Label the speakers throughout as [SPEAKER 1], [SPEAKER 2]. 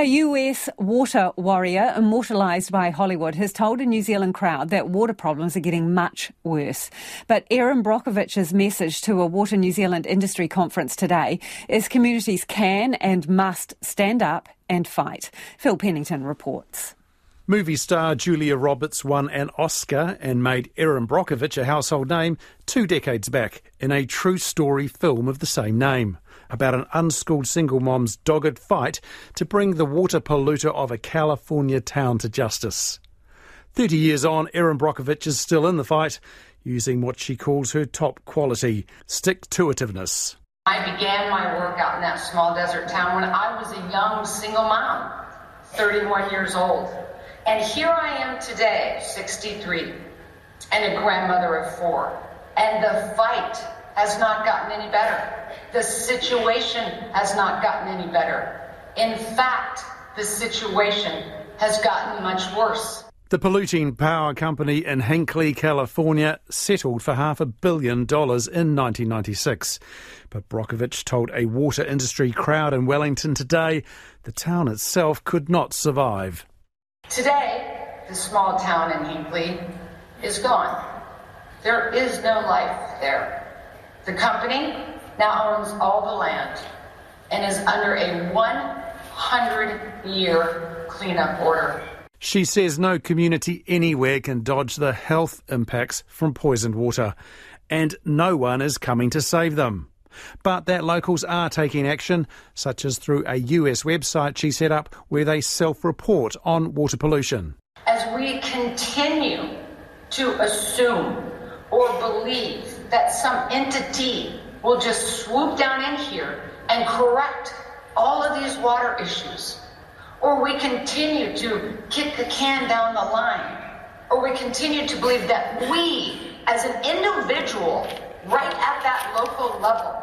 [SPEAKER 1] A US water warrior immortalised by Hollywood has told a New Zealand crowd that water problems are getting much worse. But Erin Brockovich's message to a Water New Zealand industry conference today is communities can and must stand up and fight. Phil Pennington reports.
[SPEAKER 2] Movie star Julia Roberts won an Oscar and made Erin Brockovich a household name two decades back in a true story film of the same name about an unschooled single mom's dogged fight to bring the water polluter of a California town to justice. Thirty years on, Erin Brockovich is still in the fight, using what she calls her top quality stick to itiveness.
[SPEAKER 3] I began my work out in that small desert town when I was a young single mom, 31 years old. And here I am today, 63, and a grandmother of four. And the fight has not gotten any better. The situation has not gotten any better. In fact, the situation has gotten much worse.
[SPEAKER 2] The polluting power company in Hinckley, California, settled for half a billion dollars in 1996. But Brockovich told a water industry crowd in Wellington today the town itself could not survive.
[SPEAKER 3] Today, the small town in Hinckley is gone. There is no life there. The company now owns all the land and is under a 100 year cleanup order.
[SPEAKER 2] She says no community anywhere can dodge the health impacts from poisoned water, and no one is coming to save them. But that locals are taking action, such as through a US website she set up where they self report on water pollution.
[SPEAKER 3] As we continue to assume or believe that some entity will just swoop down in here and correct all of these water issues. Or we continue to kick the can down the line. Or we continue to believe that we, as an individual, right at that local level,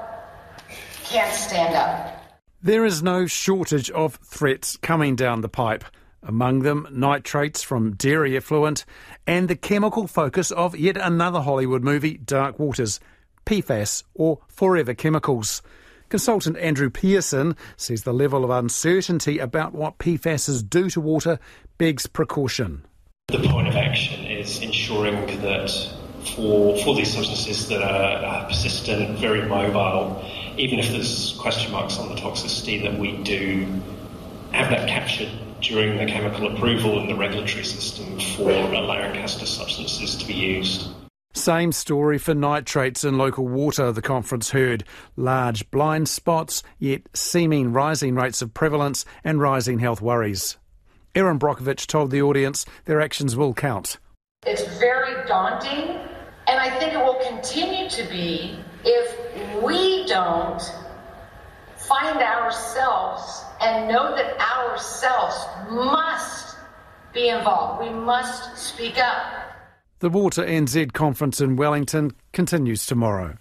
[SPEAKER 3] can't stand up.
[SPEAKER 2] There is no shortage of threats coming down the pipe. Among them, nitrates from dairy effluent and the chemical focus of yet another Hollywood movie, Dark Waters. PFAS or forever chemicals. Consultant Andrew Pearson says the level of uncertainty about what PFASs do to water begs precaution.
[SPEAKER 4] The point of action is ensuring that for, for these substances that are, are persistent, very mobile, even if there's question marks on the toxicity, that we do have that captured during the chemical approval in the regulatory system for allowing hazardous substances to be used.
[SPEAKER 2] Same story for nitrates in local water, the conference heard. Large blind spots, yet seeming rising rates of prevalence and rising health worries. Erin Brockovich told the audience their actions will count.
[SPEAKER 3] It's very daunting, and I think it will continue to be if we don't find ourselves and know that ourselves must be involved. We must speak up.
[SPEAKER 2] The Water NZ conference in Wellington continues tomorrow.